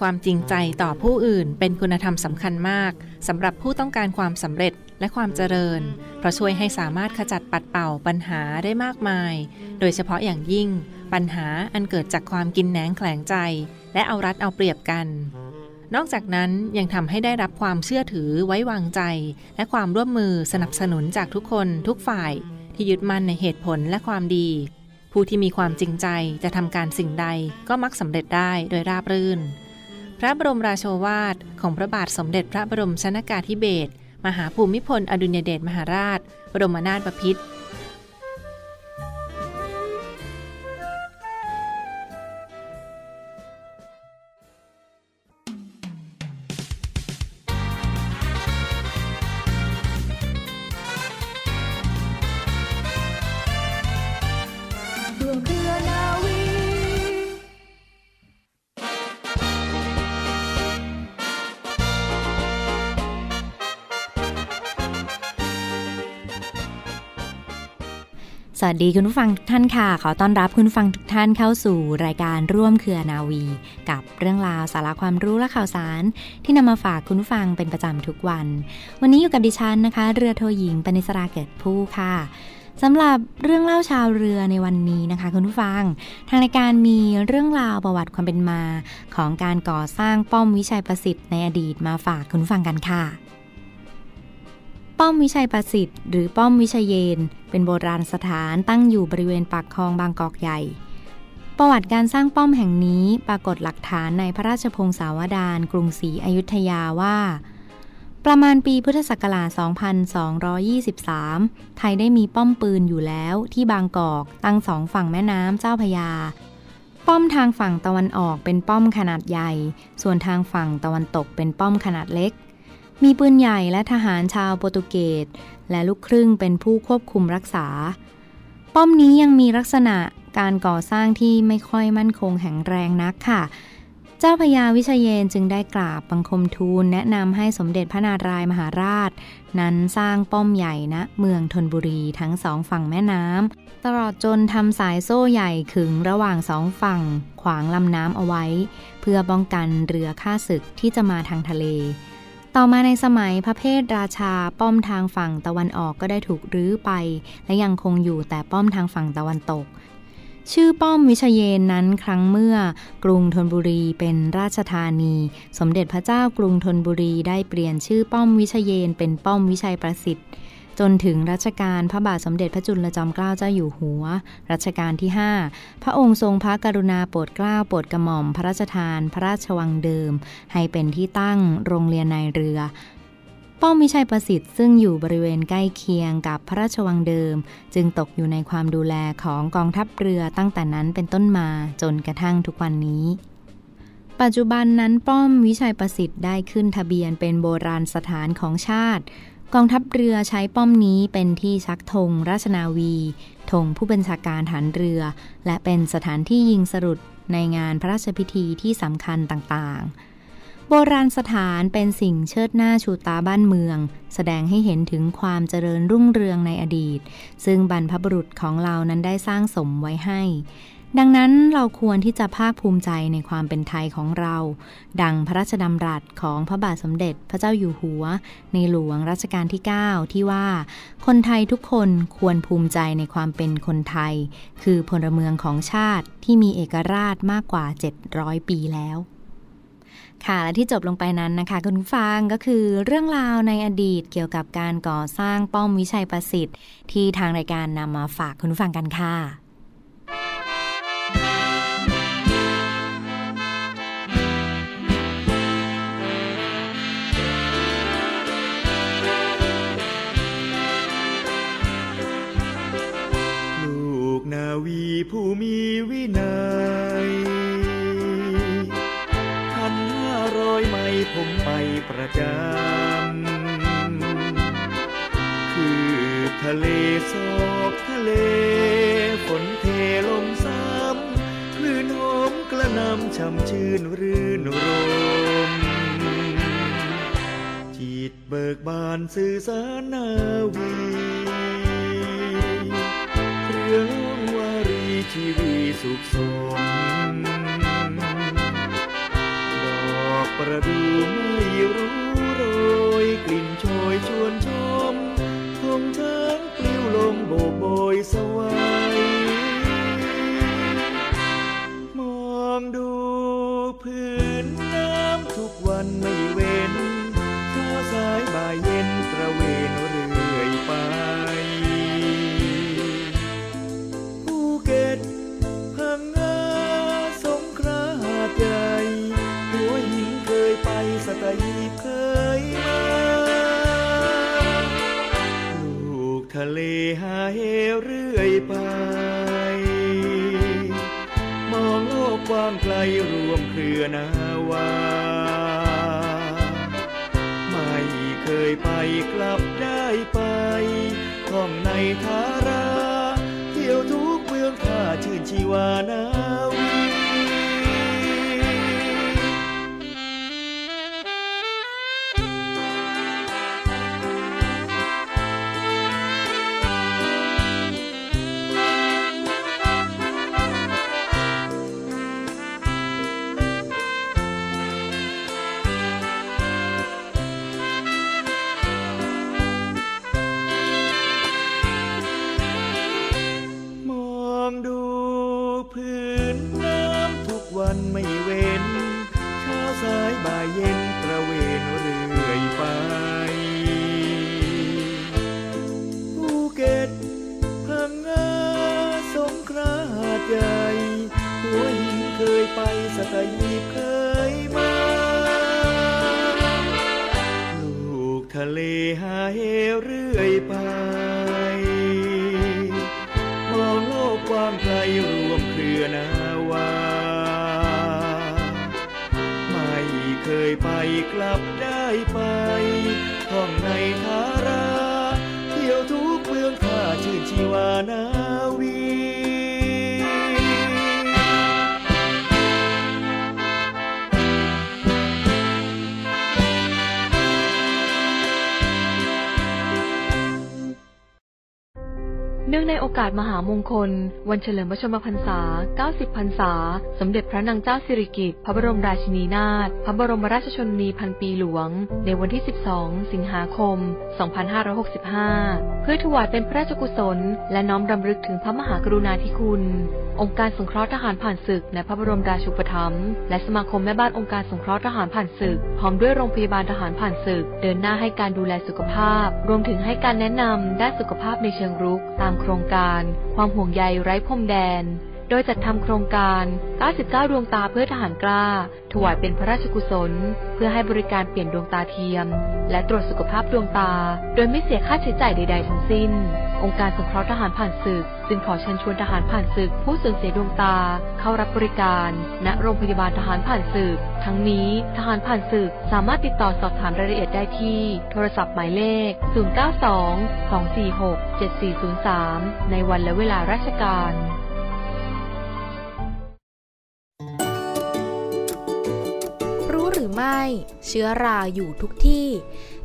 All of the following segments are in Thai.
ความจริงใจต่อผู้อื่นเป็นคุณธรรมสำคัญมากสำหรับผู้ต้องการความสำเร็จและความเจริญ เพราะช่วยให้สามารถขจัดปัดเป่าปัญหาได้มากมาย โดยเฉพาะอย่างยิ่ง ปัญหาอันเกิดจากความกินแหนงแขลงใจ และเอารัดเอาเปรียบกัน นอกจากนั้นยังทำให้ได้รับความเชื่อถือไว้วางใจ และความร่วมมือสนับสนุนจากทุกคนทุกฝ่าย ที่ยึดมั่นในเหตุผลและความดี ผู้ที่มีความจริงใจจะทำการสิ่งใดก็มักสำเร็จได้โดยราบรื่น พระบรมราโชวาท ของพระบาทสมเด็จพระบรมชนากาธิเบศรมหาภูมิพลอดุญเดชมหาราช บรมนาถบพิตร วัสดีคุณผู้ฟังทุกท่านค่ะ ขอต้อนรับคุณฟังทุกท่านเข้าสู่รายการร่วมเครือนาวี กับเรื่องราวสาระความรู้และข่าวสาร ที่นำมาฝากคุณผู้ฟังเป็นประจำทุกวัน วันนี้อยู่กับดิฉันนะคะ เรือโทหญิงปณิสราเกิดผู้ค่ะสำหรับเรื่องเล่าชาวเรือในวันนี้นะคะคุณผู้ฟัง ทางรายการมีเรื่องราวประวัติความเป็นมา ของการก่อสร้างป้อมวิชัยประสิทธิ์ในอดีตมาฝากคุณผู้ฟังกันค่ะ ป้อมวิชัยประสิทธิ์หรือป้อมวิชัยเยน เป็นโบราณสถานตั้งอยู่บริเวณปากคลองบางกอกใหญ่ ประวัติการสร้างป้อมแห่งนี้ปรากฏหลักฐานในพระราชพงศาวดารกรุงศรีอยุธยาว่า ประมาณปีพุทธศักราช 2223 ไทยได้มีป้อมปืนอยู่แล้วที่บางกอกตั้งสองฝั่งแม่น้ำเจ้าพยาป้อมทางฝั่งตะวันออกเป็นป้อมขนาดใหญ่ ส่วนทางฝั่งตะวันตกเป็นป้อมขนาดเล็ก มีปืนใหญ่และทหารชาวโปรตุเกสและลูกครึ่งเป็นผู้ควบคุมรักษา ป้อมนี้ยังมีลักษณะการก่อสร้างที่ไม่ค่อยมั่นคงแข็งแรงนักค่ะ เจ้าพญาวิชยเยนจึงได้กราบบังคมทูล แนะนำให้สมเด็จพระนารายมหาราช นั้นสร้างป้อมใหญ่ณนะเมืองธนบุรีทั้งสองฝั่งแม่น้ำตลอดจนทำสายโซ่ใหญ่ขึงระหว่างสองฝั่ง ขวางลำน้ำเอาไว้ เพื่อป้องกันเรือข้าศึกที่จะมาทางทะเล ต่อมาในสมัยพระเพทราชาป้อมทางฝั่งตะวันออกก็ได้ถูกรื้อไป และยังคงอยู่แต่ป้อมทางฝั่งตะวันตก ชื่อป้อมวิชเยนนั้นครั้งเมื่อกรุงธนบุรีเป็นราชธานี สมเด็จพระเจ้ากรุงธนบุรีได้เปลี่ยนชื่อป้อมวิชเยนเป็นป้อมวิชัยประสิทธิ์ จนถึงรัชกาลพระบาทสมเด็จพระจุลจอมเกล้าเจ้าอยู่หัว รัชกาลที่ 5 พระองค์ทรงพระกรุณาโปรดเกล้าโปรดกระหม่อม พระราชทาน พระราชวังเดิม ให้เป็นที่ตั้งโรงเรียนนายเรือ ป้อมมิชัยประสิทธิ์ซึ่งอยู่บริเวณใกล้เคียงกับพระราชวังเดิม จึงตกอยู่ในความดูแลของกองทัพเรือตั้งแต่นั้นเป็นต้นมาจนกระทั่งทุกวันนี้ปัจจุบันนั้นป้อมวิชัยประสิทธิ์ได้ขึ้นทะเบียนเป็นโบราณสถานของชาติ กองทัพเรือใช้ป้อมนี้เป็นที่ชักธงราชนาวีธงผู้บัญชาการฐานเรือ และเป็นสถานที่ยิงสรุดในงานพระราชพิธีที่สำคัญต่างๆ โบราณสถานเป็นสิ่งเชิดหน้าชูตาบ้านเมือง แสดงให้เห็นถึงความเจริญรุ่งเรืองในอดีต ซึ่งบรรพบุรุษของเรานั้นได้สร้างสมไว้ให้ ดังนั้นเราควรที่จะภาคภูมิใจในความเป็นไทยของเรา ดังพระราชดำรัสของพระบาทสมเด็จพระเจ้าอยู่หัว ในหลวงรัชกาลที่ 9 ที่ว่า คนไทยทุกคนควรภูมิใจในความเป็นคนไทย คือพลเมืองของชาติที่มีเอกราชมากกว่า 700 ปีแล้วค่ะและที่จบลงไปนั้นนะคะคุณฟังก็คือเรื่องราวในอดีตเกี่ยวกับการก่อสร้างป้อมวิชัยประสิทธิ์ ที่ทางรายการนำมาฝากคุณผู้ฟังกันค่ะ วีผู้มีวินัยพันห้าร้อยไม่ผมไปประจำ คือทะเลสอกทะเล ฝนเทลมซ้ำคลื่นหอมกระนำช่ำชื่นรื่นรม จิตเบิกบานสื่อสารนาวีเรือล่อง ชีวีสุขสม ดอกประดู่ไม่รู้โรย กลิ่นโชยชวนชมทงช้างปลิวลมโบกโบยสวายมองดูพื้นน้ำทุกวันไม่เว้น กว้างไกลรวมเครือนาวา ไม่เคยไปกลับได้ไป ท่องในทารา เที่ยวทุกเมืองท่าชื่นชีวานาวี ทุก เนื่องในโอกาสมหามงคล วันเฉลิมพระชนมพรรษา 90 พรรษา สมเด็จพระนางเจ้าสิริกิติ์พระบรมราชินีนาถพระบรมราชชนนีพันปีหลวง ในวันที่ 12 สิงหาคม 2565 เพื่อถวายเป็นพระราชกุศล และน้อมรำลึกถึงพระมหากรุณาธิคุณ องค์การสงเคราะห์ทหารผ่านศึกในพระบรมราชูปถัมภ์และสมาคมแม่บ้านองค์การสงเคราะห์ทหารผ่านศึก พร้อมด้วยโรงพยาบาลทหารผ่านศึก เดินหน้าให้การดูแลสุขภาพ รวมถึงให้การแนะนำด้านสุขภาพในเชิงรุก ตามโครงการ ความห่วงใยไร้พรมแดนโดยจัดทำโครงการ 99 ดวงตาเพื่อทหารกล้า ถวายเป็นพระราชกุศล เพื่อให้บริการเปลี่ยนดวงตาเทียม และตรวจสุขภาพดวงตา โดยไม่เสียค่าใช้จ่ายใด ๆ ทั้งสิ้น องค์การสงเคราะห์ทหารผ่านศึก จึงขอเชิญชวนทหารผ่านศึก ผู้สูญเสียดวงตา เข้ารับบริการ ณโรงพยาบาลทหารผ่านศึก ทั้งนี้ทหารผ่านศึกสามารถติดต่อสอบถามรายละเอียดได้ที่ โทรศัพท์หมายเลข 092 246 7403 ในวันและเวลาราชการรู้หรือไม่ เชื้อราอยู่ทุกที่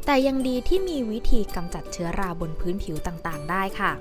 แต่ยังดีที่มีวิธีกำจัดเชื้อราบนพื้นผิวต่างๆ ได้ค่ะ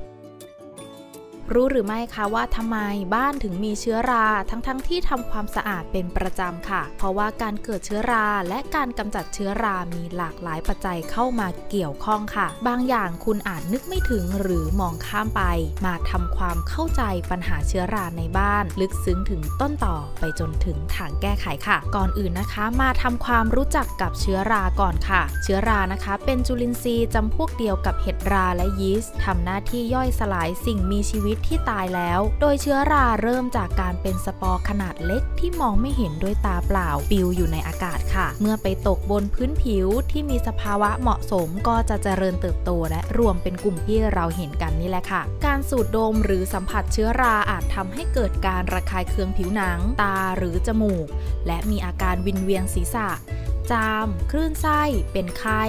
รู้หรือไม่คะว่าทำไมบ้านถึงมีเชื้อราทั้งๆทที่ทำความสะอาดเป็นประจำค่ะ เพราะว่าการเกิดเชื้อราและการกำจัดเชื้อรามีหลากหลายปัจจัยเข้ามาเกี่ยวข้องค่ะ บางอย่างคุณอาจนึกไม่ถึงหรือมองข้ามไป มาทำความเข้าใจปัญหาเชื้อราในบ้าน ลึกซึ้งถึงต้นตอไปจนถึงทางแก้ไขค่ะ ก่อนอื่นนะคะ มาทำความรู้จักกับเชื้อราก่อนค่ะ เชื้อรานะคะ เป็นจุลินทรีย์จำพวกเดียวกับเห็ดราและยีสต์ทำหน้าที่ย่อยสลายสิ่งมีชีวิตที่ตายแล้ว โดยเชื้อราเริ่มจากการเป็นสปอร์ขนาดเล็กที่มองไม่เห็นด้วยตาเปล่าปลิวอยู่ในอากาศค่ะ เมื่อไปตกบนพื้นผิวที่มีสภาวะเหมาะสมก็จะเจริญเติบโตและรวมเป็นกลุ่มที่เราเห็นกันนี่แหละค่ะ การสูดดมหรือสัมผัสเชื้อราอาจทำให้เกิดการระคายเคืองผิวหนัง ตาหรือจมูก และมีอาการวินเวียนศีรษะ จาม คลื่นไส้ เป็นไข้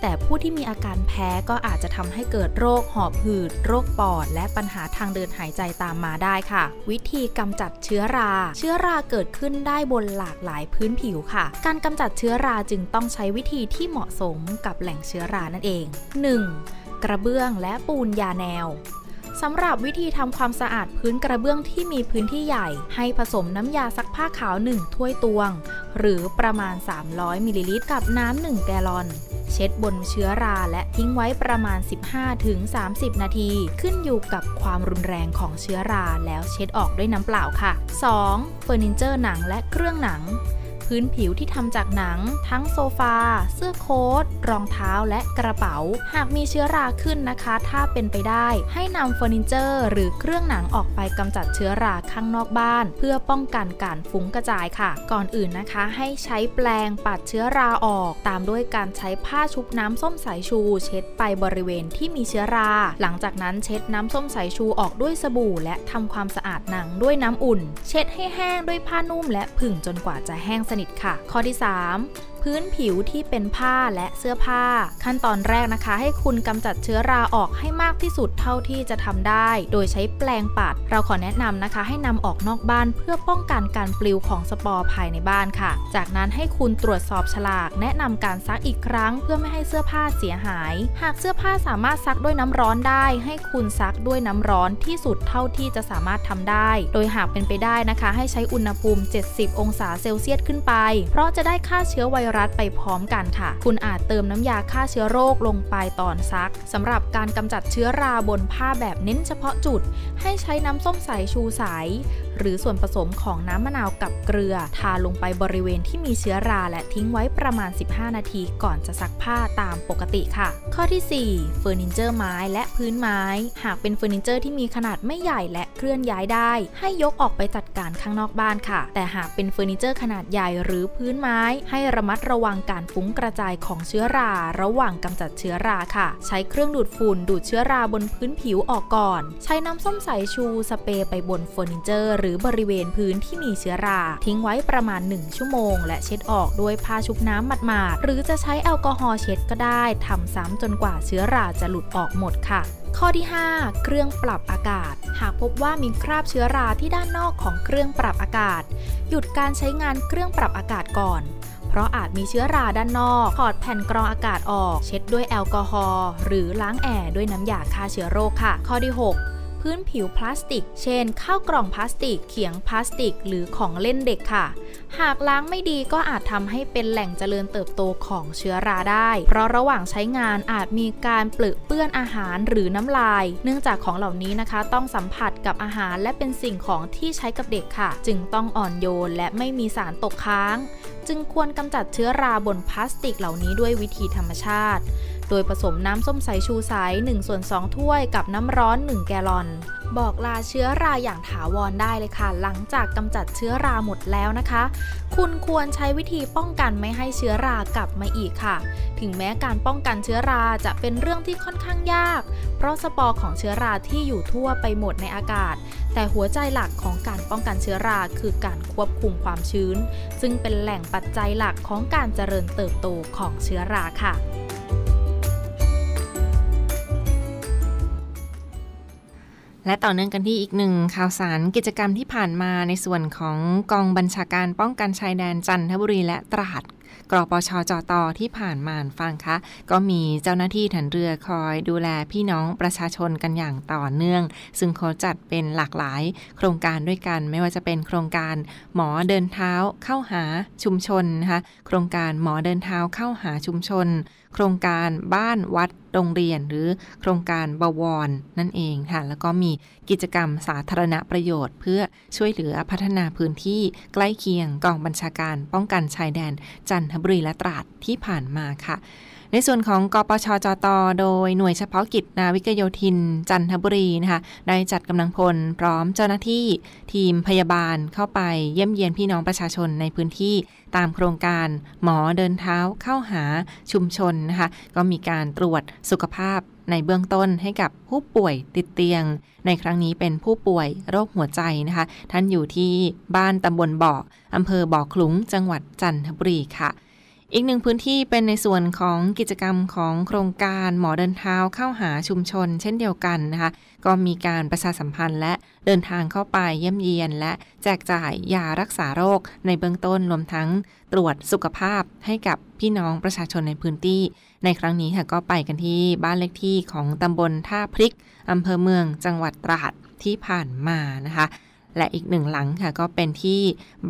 แต่ผู้ที่มีอาการแพ้ก็อาจจะทำให้เกิดโรคหอบหืด โรคปอด และปัญหาทางเดินหายใจตามมาได้ค่ะ วิธีกำจัดเชื้อรา เชื้อราเกิดขึ้นได้บนหลากหลายพื้นผิวค่ะ การกำจัดเชื้อราจึงต้องใช้วิธีที่เหมาะสมกับแหล่งเชื้อรานั่นเอง 1. กระเบื้องและปูนยาแนว สำหรับวิธีทำความสะอาดพื้นกระเบื้องที่มีพื้นที่ใหญ่ ให้ผสมน้ำยาซักผ้าขาว 1 ถ้วยตวง หรือประมาณ 300มิลลิลิตรกับน้ำ1แกลลอน เช็ดบนเชื้อราและทิ้งไว้ประมาณ 15-30 นาที ขึ้นอยู่กับความรุนแรงของเชื้อราแล้วเช็ดออกด้วยน้ำเปล่าค่ะ 2. เฟอร์นิเจอร์หนังและเครื่องหนัง พื้นผิวที่ทำจากหนัง ทั้งโซฟา เสื้อโค้ทรองเท้าและกระเป๋า หากมีเชื้อราขึ้นนะคะ ถ้าเป็นไปได้ ให้นำเฟอร์นิเจอร์ หรือเครื่องหนังออกไปกำจัดเชื้อราข้างนอกบ้าน เพื่อป้องกันการฟุ้งกระจายค่ะ ก่อนอื่นนะคะ ให้ใช้แปรงปัดเชื้อราออก ตามด้วยการใช้ผ้าชุบน้ำส้มสายชู เช็ดไปบริเวณที่มีเชื้อรา หลังจากนั้นเช็ดน้ำส้มสายชูออกด้วยสบู่ และทำความสะอาดหนังด้วยน้ำอุ่น เช็ดให้แห้งด้วยผ้านุ่มและผึ่งจนกว่าจะแห้งสนิทนิตค่ะ ข้อที่ 3 พื้นผิวที่เป็นผ้าและเสื้อผ้า ขั้นตอนแรกนะคะ ให้คุณกำจัดเชื้อราออกให้มากที่สุดเท่าที่จะทำได้ โดยใช้แปลงปัด เราขอแนะนำนะคะ ให้นำออกนอกบ้านเพื่อป้องกันการปลิวของสปอร์ภายในบ้านค่ะ จากนั้นให้คุณตรวจสอบฉลาก แนะนำการซักอีกครั้ง เพื่อไม่ให้เสื้อผ้าเสียหาย หากเสื้อผ้าสามารถซักด้วยน้ำร้อนได้ ให้คุณซักด้วยน้ำร้อนที่สุดเท่าที่จะสามารถทำได้ โดยหากเป็นไปได้นะคะ ให้ใช้อุณหภูมิ 70 องศาเซลเซียสขึ้นไป เพราะจะได้ฆ่าเชื้อไวรัสไปพร้อมกันค่ะ คุณอาจเติมน้ำยาฆ่าเชื้อโรคลงไปตอนซักสำหรับการกำจัดเชื้อราบนผ้าแบบเน้นเฉพาะจุด ให้ใช้น้ำส้มสายชูสาย หรือส่วนผสมของน้ำมะนาวกับเกลือ ทาลงไปบริเวณที่มีเชื้อราและทิ้งไว้ประมาณ 15 นาทีก่อนจะซักผ้าตามปกติค่ะ ข้อที่ 4 เฟอร์นิเจอร์ไม้และพื้นไม้ หากเป็นเฟอร์นิเจอร์ที่มีขนาดไม่ใหญ่และเคลื่อนย้ายได้ ให้ยกออกไปจัดการข้างนอกบ้านค่ะ แต่หากเป็นเฟอร์นิเจอร์ขนาดใหญ่หรือพื้นไม้ ให้ระมัดระวังการฟุ้งกระจายของเชื้อรา ระหว่างกำจัดเชื้อราค่ะ ใช้เครื่องดูดฝุ่นดูดเชื้อราบนพื้นผิวออกก่อน ใช้น้ำส้มสายชูสเปรย์ไปบนเฟอร์นิเจอร์หรือือบริเวณพื้นที่มีเชื้อรา ทิ้งไว้ประมาณ 1 ชั่วโมง และเช็ดออกด้วยผ้าชุบน้ำหมาดๆ หรือจะใช้แอลกอฮอล์เช็ดก็ได้ทำซ้ำจนกว่าเชื้อราจะหลุดออกหมดค่ะข้อที่ 5 เครื่องปรับอากาศ หากพบว่ามีคราบเชื้อราที่ด้านนอกของเครื่องปรับอากาศ หยุดการใช้งานเครื่องปรับอากาศก่อน เพราะอาจมีเชื้อราด้านนอกถอดแผ่นกรองอากาศออก เช็ดด้วยแอลกอฮอล์หรือล้างแอร์ด้วยน้ำยาฆ่าเชื้อโรคค่ะ ข้อที่ 6 พื้นผิวพลาสติก เช่น ข้าวกล่องพลาสติก เขียงพลาสติก หรือของเล่นเด็กค่ะ หากล้างไม่ดีก็อาจทำให้เป็นแหล่งเจริญเติบโตของเชื้อราได้ เพราะระหว่างใช้งานอาจมีการเปลือเปื้อนอาหารหรือน้ำลาย เนื่องจากของเหล่านี้นะคะ ต้องสัมผัสกับอาหารและเป็นสิ่งของที่ใช้กับเด็กค่ะ จึงต้องอ่อนโยนและไม่มีสารตกค้าง จึงควรกำจัดเชื้อราบนพลาสติกเหล่านี้ด้วยวิธีธรรมชาติ โดยผสมน้ำส้มสายชูสาย1ส่วน2ถ้วยกับน้ำร้อน 1 แกลลอน บอกลาเชื้อราอย่างถาวรได้เลยค่ะ หลังจากกำจัดเชื้อราหมดแล้วนะคะ คุณควรใช้วิธีป้องกันไม่ให้เชื้อรากลับมาอีกค่ะ ถึงแม้การป้องกันเชื้อราจะเป็นเรื่องที่ค่อนข้างยาก เพราะสปอร์ของเชื้อราที่อยู่ทั่วไปหมดในอากาศ แต่หัวใจหลักของการป้องกันเชื้อราคือการควบคุมความชื้น ซึ่งเป็นแหล่งปัจจัยหลักของการเจริญเติบโตของเชื้อราค่ะ และต่อเนื่องกันที่อีกหนึ่งข่าวสารกิจกรรมที่ผ่านมาในส่วนของกองบัญชาการป้องกันชายแดนจันทบุรีและตราดกรปชจตที่ผ่านมาฟังคะ ก็มีเจ้าหน้าที่ถันเรือคอยดูแลพี่น้องประชาชนกันอย่างต่อเนื่อง ซึ่งเขาจัดเป็นหลากหลาย โครงการด้วยกันไม่ว่าจะเป็นโครงการหมอเดินเท้าเข้าหาชุมชนนะคะโครงการหมอเดินเท้าเข้าหาชุมชน โครงการบ้านวัดโรงเรียน หรือโครงการบวรนั่นเองค่ะ แล้วก็มีกิจกรรมสาธารณประโยชน์ เพื่อช่วยเหลือพัฒนาพื้นที่ใกล้เคียงกองบัญชาการป้องกันชายแดนจันทบุรีและตราดที่ผ่านมาค่ะ ในส่วนของกปชจต โดยหน่วยเฉพาะกิจนาวิกโยธิน จันทบุรีนะคะ ได้จัดกำลังพลพร้อมเจ้าหน้าที่ทีมพยาบาลเข้าไปเยี่ยมเยียนพี่น้องประชาชนในพื้นที่ตามโครงการหมอเดินเท้าเข้าหาชุมชนนะคะ ก็มีการตรวจสุขภาพในเบื้องต้นให้กับผู้ป่วยติดเตียง ในครั้งนี้เป็นผู้ป่วยโรคหัวใจนะคะ ท่านอยู่ที่บ้านตำบลบ่ออำเภอบ่อคลุ้งจังหวัดจันทบุรีค่ะ อีกหนึ่งพื้นที่เป็นในส่วนของกิจกรรมของโครงการหมอเดินเท้าเข้าหาชุมชน เช่นเดียวกันนะคะ ก็มีการประชาสัมพันธ์และเดินทางเข้าไปเยี่ยมเยียน และแจกจ่ายยารักษาโรคในเบื้องต้นรวมทั้งตรวจสุขภาพให้กับพี่น้องประชาชนในพื้นที่ ในครั้งนี้ค่ะก็ไปกันที่บ้านเลขที่ของตำบลท่าพริกอำเภอเมืองจังหวัดตราดที่ผ่านมานะคะ และอีกหนึ่งหลังค่ะก็เป็นที่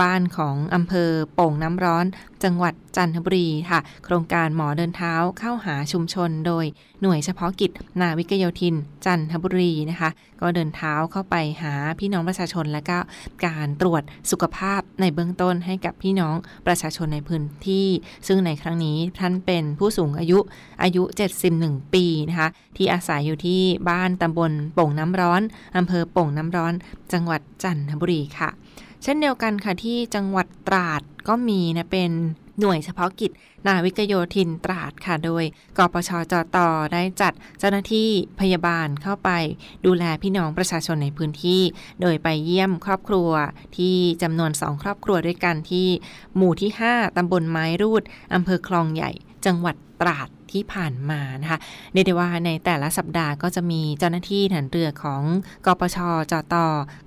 บ้านของอำเภอโป่งน้ำร้อน จังหวัดจันทบุรีค่ะ โครงการหมอเดินเท้าเข้าหาชุมชน โดยหน่วยเฉพาะกิจ นาวิกโยธิน จันทบุรีนะคะ ก็เดินเท้าเข้าไปหาพี่น้องประชาชน และก็การตรวจสุขภาพในเบื้องต้นให้กับพี่น้องประชาชนในพื้นที่ ซึ่งในครั้งนี้ท่านเป็นผู้สูงอายุอายุ 71 ปีนะคะที่อาศัยอยู่ที่บ้านตำบลโป่งน้ำร้อนอำเภอโป่งน้ำร้อน จังหวัดจันทบุรีค่ะ เช่นเดียวกันค่ะที่จังหวัดตราดก็มีนะเป็นหน่วยเฉพาะกิจ นาวิกโยธินตราดค่ะ โดยกปชจตได้จัดเจ้าหน้าที่พยาบาลเข้าไป ดูแลพี่น้องประชาชนในพื้นที่ โดยไปเยี่ยมครอบครัวที่จำนวนสองครอบครัวด้วยกันที่ หมู่ที่ 5ตำบลไม้รูดอำเภอคลองใหญ่ จังหวัดตราด ที่ผ่านมานะคะเรียกได้ว่าในแต่ละสัปดาห์ก็จะมีเจ้าหน้าที่ฐานเรือของกปชจต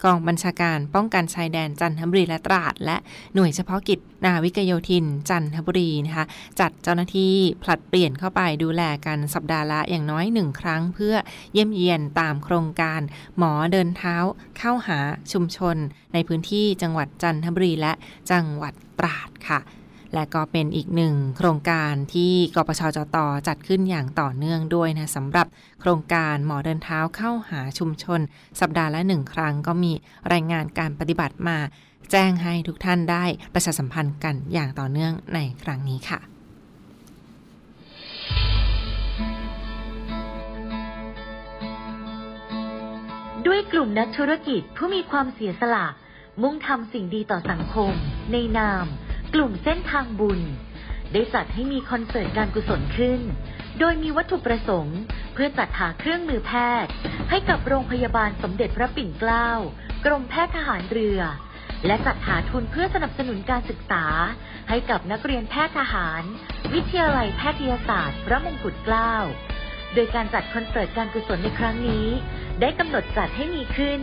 กองบัญชาการป้องกันชายแดนจันทบุรีและตราด และหน่วยเฉพาะกิจนาวิกโยธิน จันทบุรีนะคะจัดเจ้าหน้าที่ผลัดเปลี่ยนเข้าไปดูแลกันสัปดาห์ละอย่างน้อยหนึ่งครั้ง เพื่อเยี่ยมเยียนตามโครงการ หมอเดินเท้าเข้าหาชุมชน ในพื้นที่จังหวัดจันทบุรีและจังหวัดตราดค่ะ และก็เป็นอีกหนึ่งโครงการที่กปชจตจัดขึ้นอย่างต่อเนื่องด้วยนะสำหรับโครงการหมอเดินเท้าเข้าหาชุมชน สัปดาห์ละหนึ่งครั้งก็มีรายงานการปฏิบัติมา แจ้งให้ทุกท่านได้ประชาสัมพันธ์กันอย่างต่อเนื่องในครั้งนี้ค่ะด้วยกลุ่มนักธุรกิจผู้มีความเสียสละ มุ่งทำสิ่งดีต่อสังคม ในนาม กลุ่มเส้นทางบุญ ได้จัดให้มีคอนเสิร์ตการกุศลขึ้น โดยมีวัตถุประสงค์ เพื่อจัดหาเครื่องมือแพทย์ ให้กับโรงพยาบาลสมเด็จพระปิ่นเกล้า กรมแพทย์ทหารเรือ และจัดหาทุนเพื่อสนับสนุนการศึกษา ให้กับนักเรียนแพทย์ทหาร วิทยาลัยแพทยศาสตร์ พระมงกุฎเกล้า โดยการจัดคอนเสิร์ตการกุศลในครั้งนี้ ได้กำหนดจัดให้มีขึ้น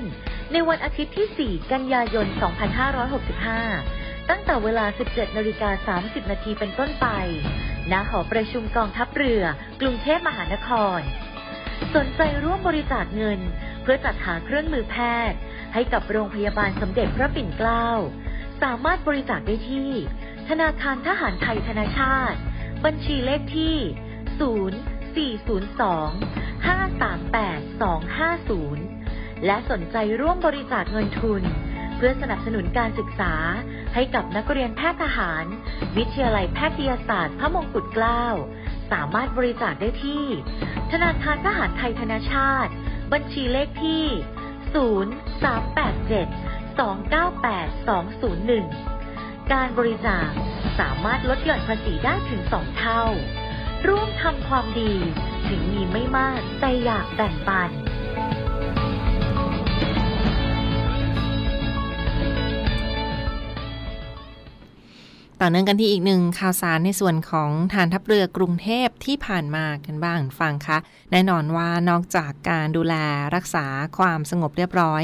ในวันอาทิตย์ที่ 4 กันยายน 2565 ตั้งแต่เวลา 17นาฬิกา30 นาทีเป็นต้นไป ณ หอประชุมกองทัพเรือ กรุงเทพมหานคร สนใจร่วมบริจาคเงิน เพื่อจัดหาเครื่องมือแพทย์ ให้กับโรงพยาบาลสมเด็จพระปิ่นเกล้า สามารถบริจาคได้ที่ ธนาคารทหารไทยธนาชาติ บัญชีเลขที่ 0402 538 250 และสนใจร่วมบริจาคเงินทุน เพื่อสนับสนุนการศึกษา ให้กับนักเรียนแพทย์ทหาร วิทยาลัยแพทยศาสตร์พระมงกุฎเกล้า สามารถบริจาคได้ที่ ธนาคารทหารไทยธนาชาติ บัญชีเลขที่ 0387 298 201 การบริจาคสามารถลดหย่อนภาษีได้ถึงสองเท่า ร่วมทำความดี ถึงมีไม่มากแต่อยากแบ่งปัน ต่อเนื่องกันที่อีกหนึ่งข่าวสารในส่วนของฐานทัพเรือกรุงเทพที่ผ่านมากันบ้างฟังคะแน่นอนว่านอกจากการดูแลรักษาความสงบเรียบร้อย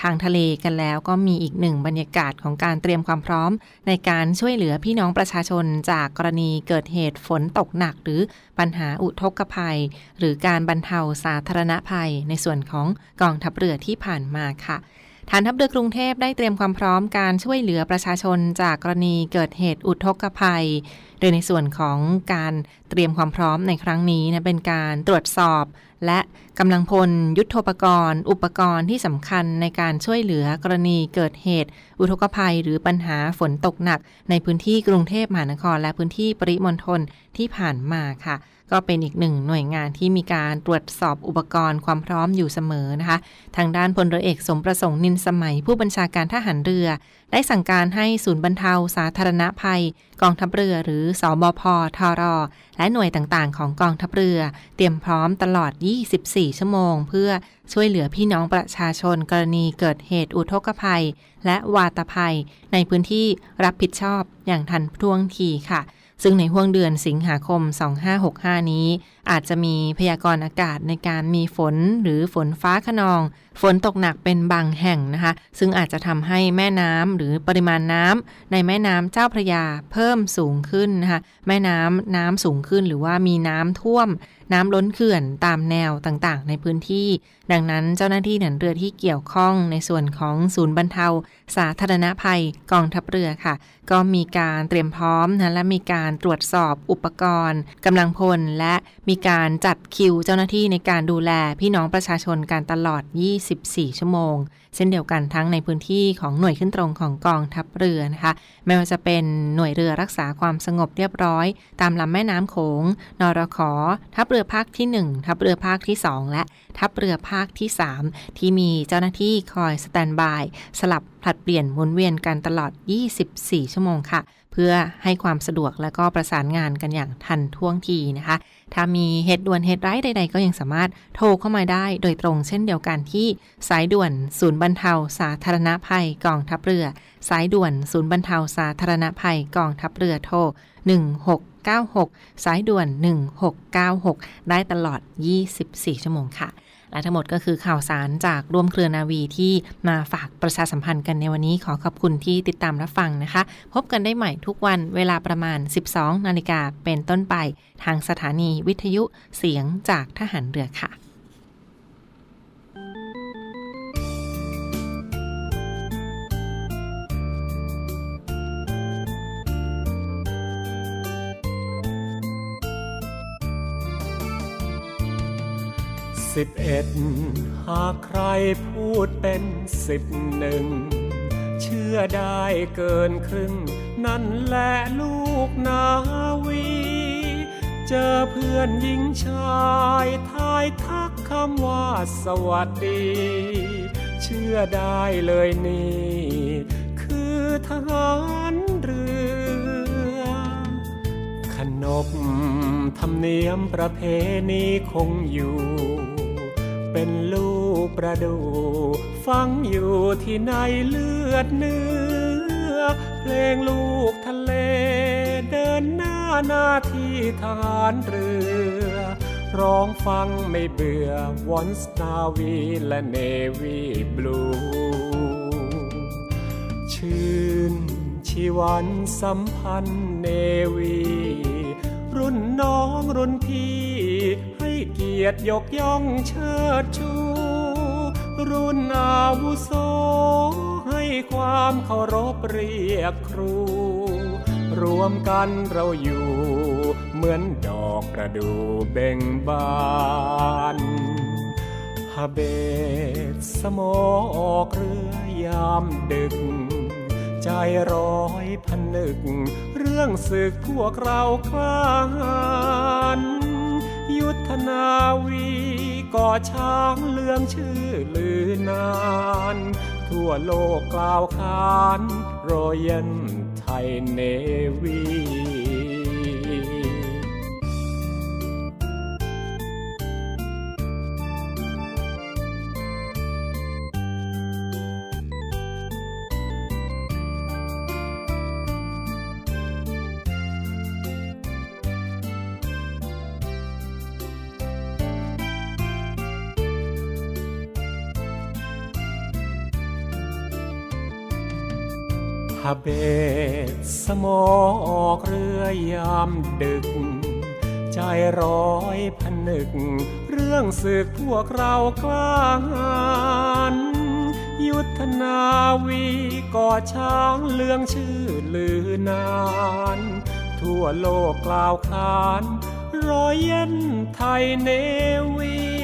ทางทะเลกันแล้วก็มีอีกหนึ่งบรรยากาศของการเตรียมความพร้อม ในการช่วยเหลือพี่น้องประชาชนจากกรณีเกิดเหตุฝนตกหนัก หรือปัญหาอุทกภัย หรือการบรรเทาสาธารณภัย ในส่วนของกองทัพเรือที่ผ่านมาค่ะ ฐานทัพเรือกรุงเทพได้เตรียมความพร้อมการช่วยเหลือประชาชนจากกรณีเกิดเหตุอุทกภัย โดยในส่วนของการ เตรียมความพร้อมในครั้งนี้นะเป็นการตรวจสอบ และกำลังพลยุทธปกรณ์ อุปกรณ์ที่สำคัญในการช่วยเหลือกรณีเกิดเหตุ อุทกภัย หรือปัญหาฝนตกหนัก ในพื้นที่กรุงเทพมหานคร และพื้นที่ปริมณฑลที่ผ่านมาค่ะ ก็เป็นอีกหนึ่งหน่วยงานที่มีการตรวจสอบอุปกรณ์ความพร้อมอยู่เสมอนะคะ ทางด้านพลเรือเอกสมประสงค์นินสมัย ผู้บัญชาการทหารเรือ ได้สั่งการให้ศูนย์บรรเทาสาธารณภัย กองทัพเรือหรือสอบพทรและหน่วยต่างๆ ของกองทัพเรือ เตรียมพร้อมตลอด 24 ชั่วโมง เพื่อช่วยเหลือพี่น้องประชาชนกรณีเกิดเหตุอุทกภัย และวาตภัย ในพื้นที่รับผิดชอบอย่างทันท่วงทีค่ะซึ่งในห่วงเดือนสิงหาคม 2565 นี้ อาจจะมีพยากรณ์อากาศในการมีฝนหรือฝนฟ้าขนอง ฝนตกหนักเป็นบางแห่งนะคะ ซึ่งอาจจะทำให้แม่น้ำหรือปริมาณน้ำในแม่น้ำเจ้าพระยาเพิ่มสูงขึ้นนะคะ แม่น้ำน้ำสูงขึ้นหรือว่ามีน้ำท่วม น้ำล้นเขื่อนตามแนวต่างๆ ในพื้นที่ ดังนั้นเจ้าหน้าที่หนันเรือที่เกี่ยวข้องในส่วนของศูนย์บรรเทา สาธารณภัยกองทัพเรือค่ะ ก็มีการเตรียมพร้อมนะและมีการตรวจสอบอุปกรณ์กำลังพลและมีการจัดคิวเจ้าหน้าที่ในการดูแลพี่น้องประชาชนการตลอด24ชั่วโมง เช่นเดียวกันทั้งในพื้นที่ของหน่วยขึ้นตรงของกองทัพเรือนะคะ ไม่ว่าจะเป็นหน่วยเรือรักษาความสงบเรียบร้อย ตามลำแม่น้ำโขง นรขทัพเรือภาคที่ 1 ทัพเรือภาคที่ 2 และทัพเรือภาคที่ 3 ที่มีเจ้าหน้าที่คอยสแตนบาย สลับผลัดเปลี่ยนหมุนเวียนกันตลอด 24 ชั่วโมงค่ะ เพื่อให้ความสะดวกและก็ประสานงานกันอย่างทันท่วงทีนะคะ ถ้ามีเหตุด่วนเหตุร้ายใด ๆ ก็ยังสามารถโทรเข้ามาได้โดยตรงเช่นเดียวกันที่สายด่วนศูนย์บรรเทาสาธารณภัยกองทัพเรือ สายด่วนศูนย์บรรเทาสาธารณภัยกองทัพเรือโทร 1696 สายด่วน 1696 ได้ตลอด 24 ชั่วโมงค่ะ และทั้งหมดก็คือข่าวสารจากร่วมเครือนาวีที่มาฝากประชาสัมพันธ์กันในวันนี้ขอขอบคุณที่ติดตามรับฟังนะคะ พบกันได้ใหม่ทุกวันเวลาประมาณ 12 นาฬิกาเป็นต้นไป ทางสถานีวิทยุเสียงจากทหารเรือค่ะ สิบเอ็ดหากใครพูดเป็นสิบหนึ่ง เชื่อได้เกินครึ่ง นั่นแหละลูกนาวี เจอเพื่อนหญิงชายทายทักคำว่าสวัสดี เชื่อได้เลยนี่ คือทหารเรือขนบธรรมเนียมประเพณีคงอยู่ ประดูฟังอยู่ที่ในเลือดเนื้อ เพลงลูกทะเล เดินหน้าหน้าที่ทหารเรือ ร้องฟังไม่เบื่อวอนสนาวีและเนวีบลูชื่นชีวันสัมพันธ์เนวี รุ่นน้องรุ่นพี่ให้เกียรติยกย่องเชิดชู รุ่นอาวุโส ให้ความเคารพเรียกครู รวมกันเราอยู่ เหมือนดอกประดู่เบ่งบานฮาเบตสมอออกเรือยามดึก ใจร้อยพันนึก เรื่องศึกพวกเราคลานยุทธนาวีก่อช้างเลืองชื่อลือ นาน ทั่วโลกกล่าวขานรอยันไทยเนวี ฮาเบตสมอออกเรือยามดึก ใจร้อยพันนึก เรื่องศึกพวกเรากล้าหาญยุทธนาวีก่อช้างเลืองชื่อลือนาน ทั่วโลกกล่าวขาน รอยเย็นไทยเนวี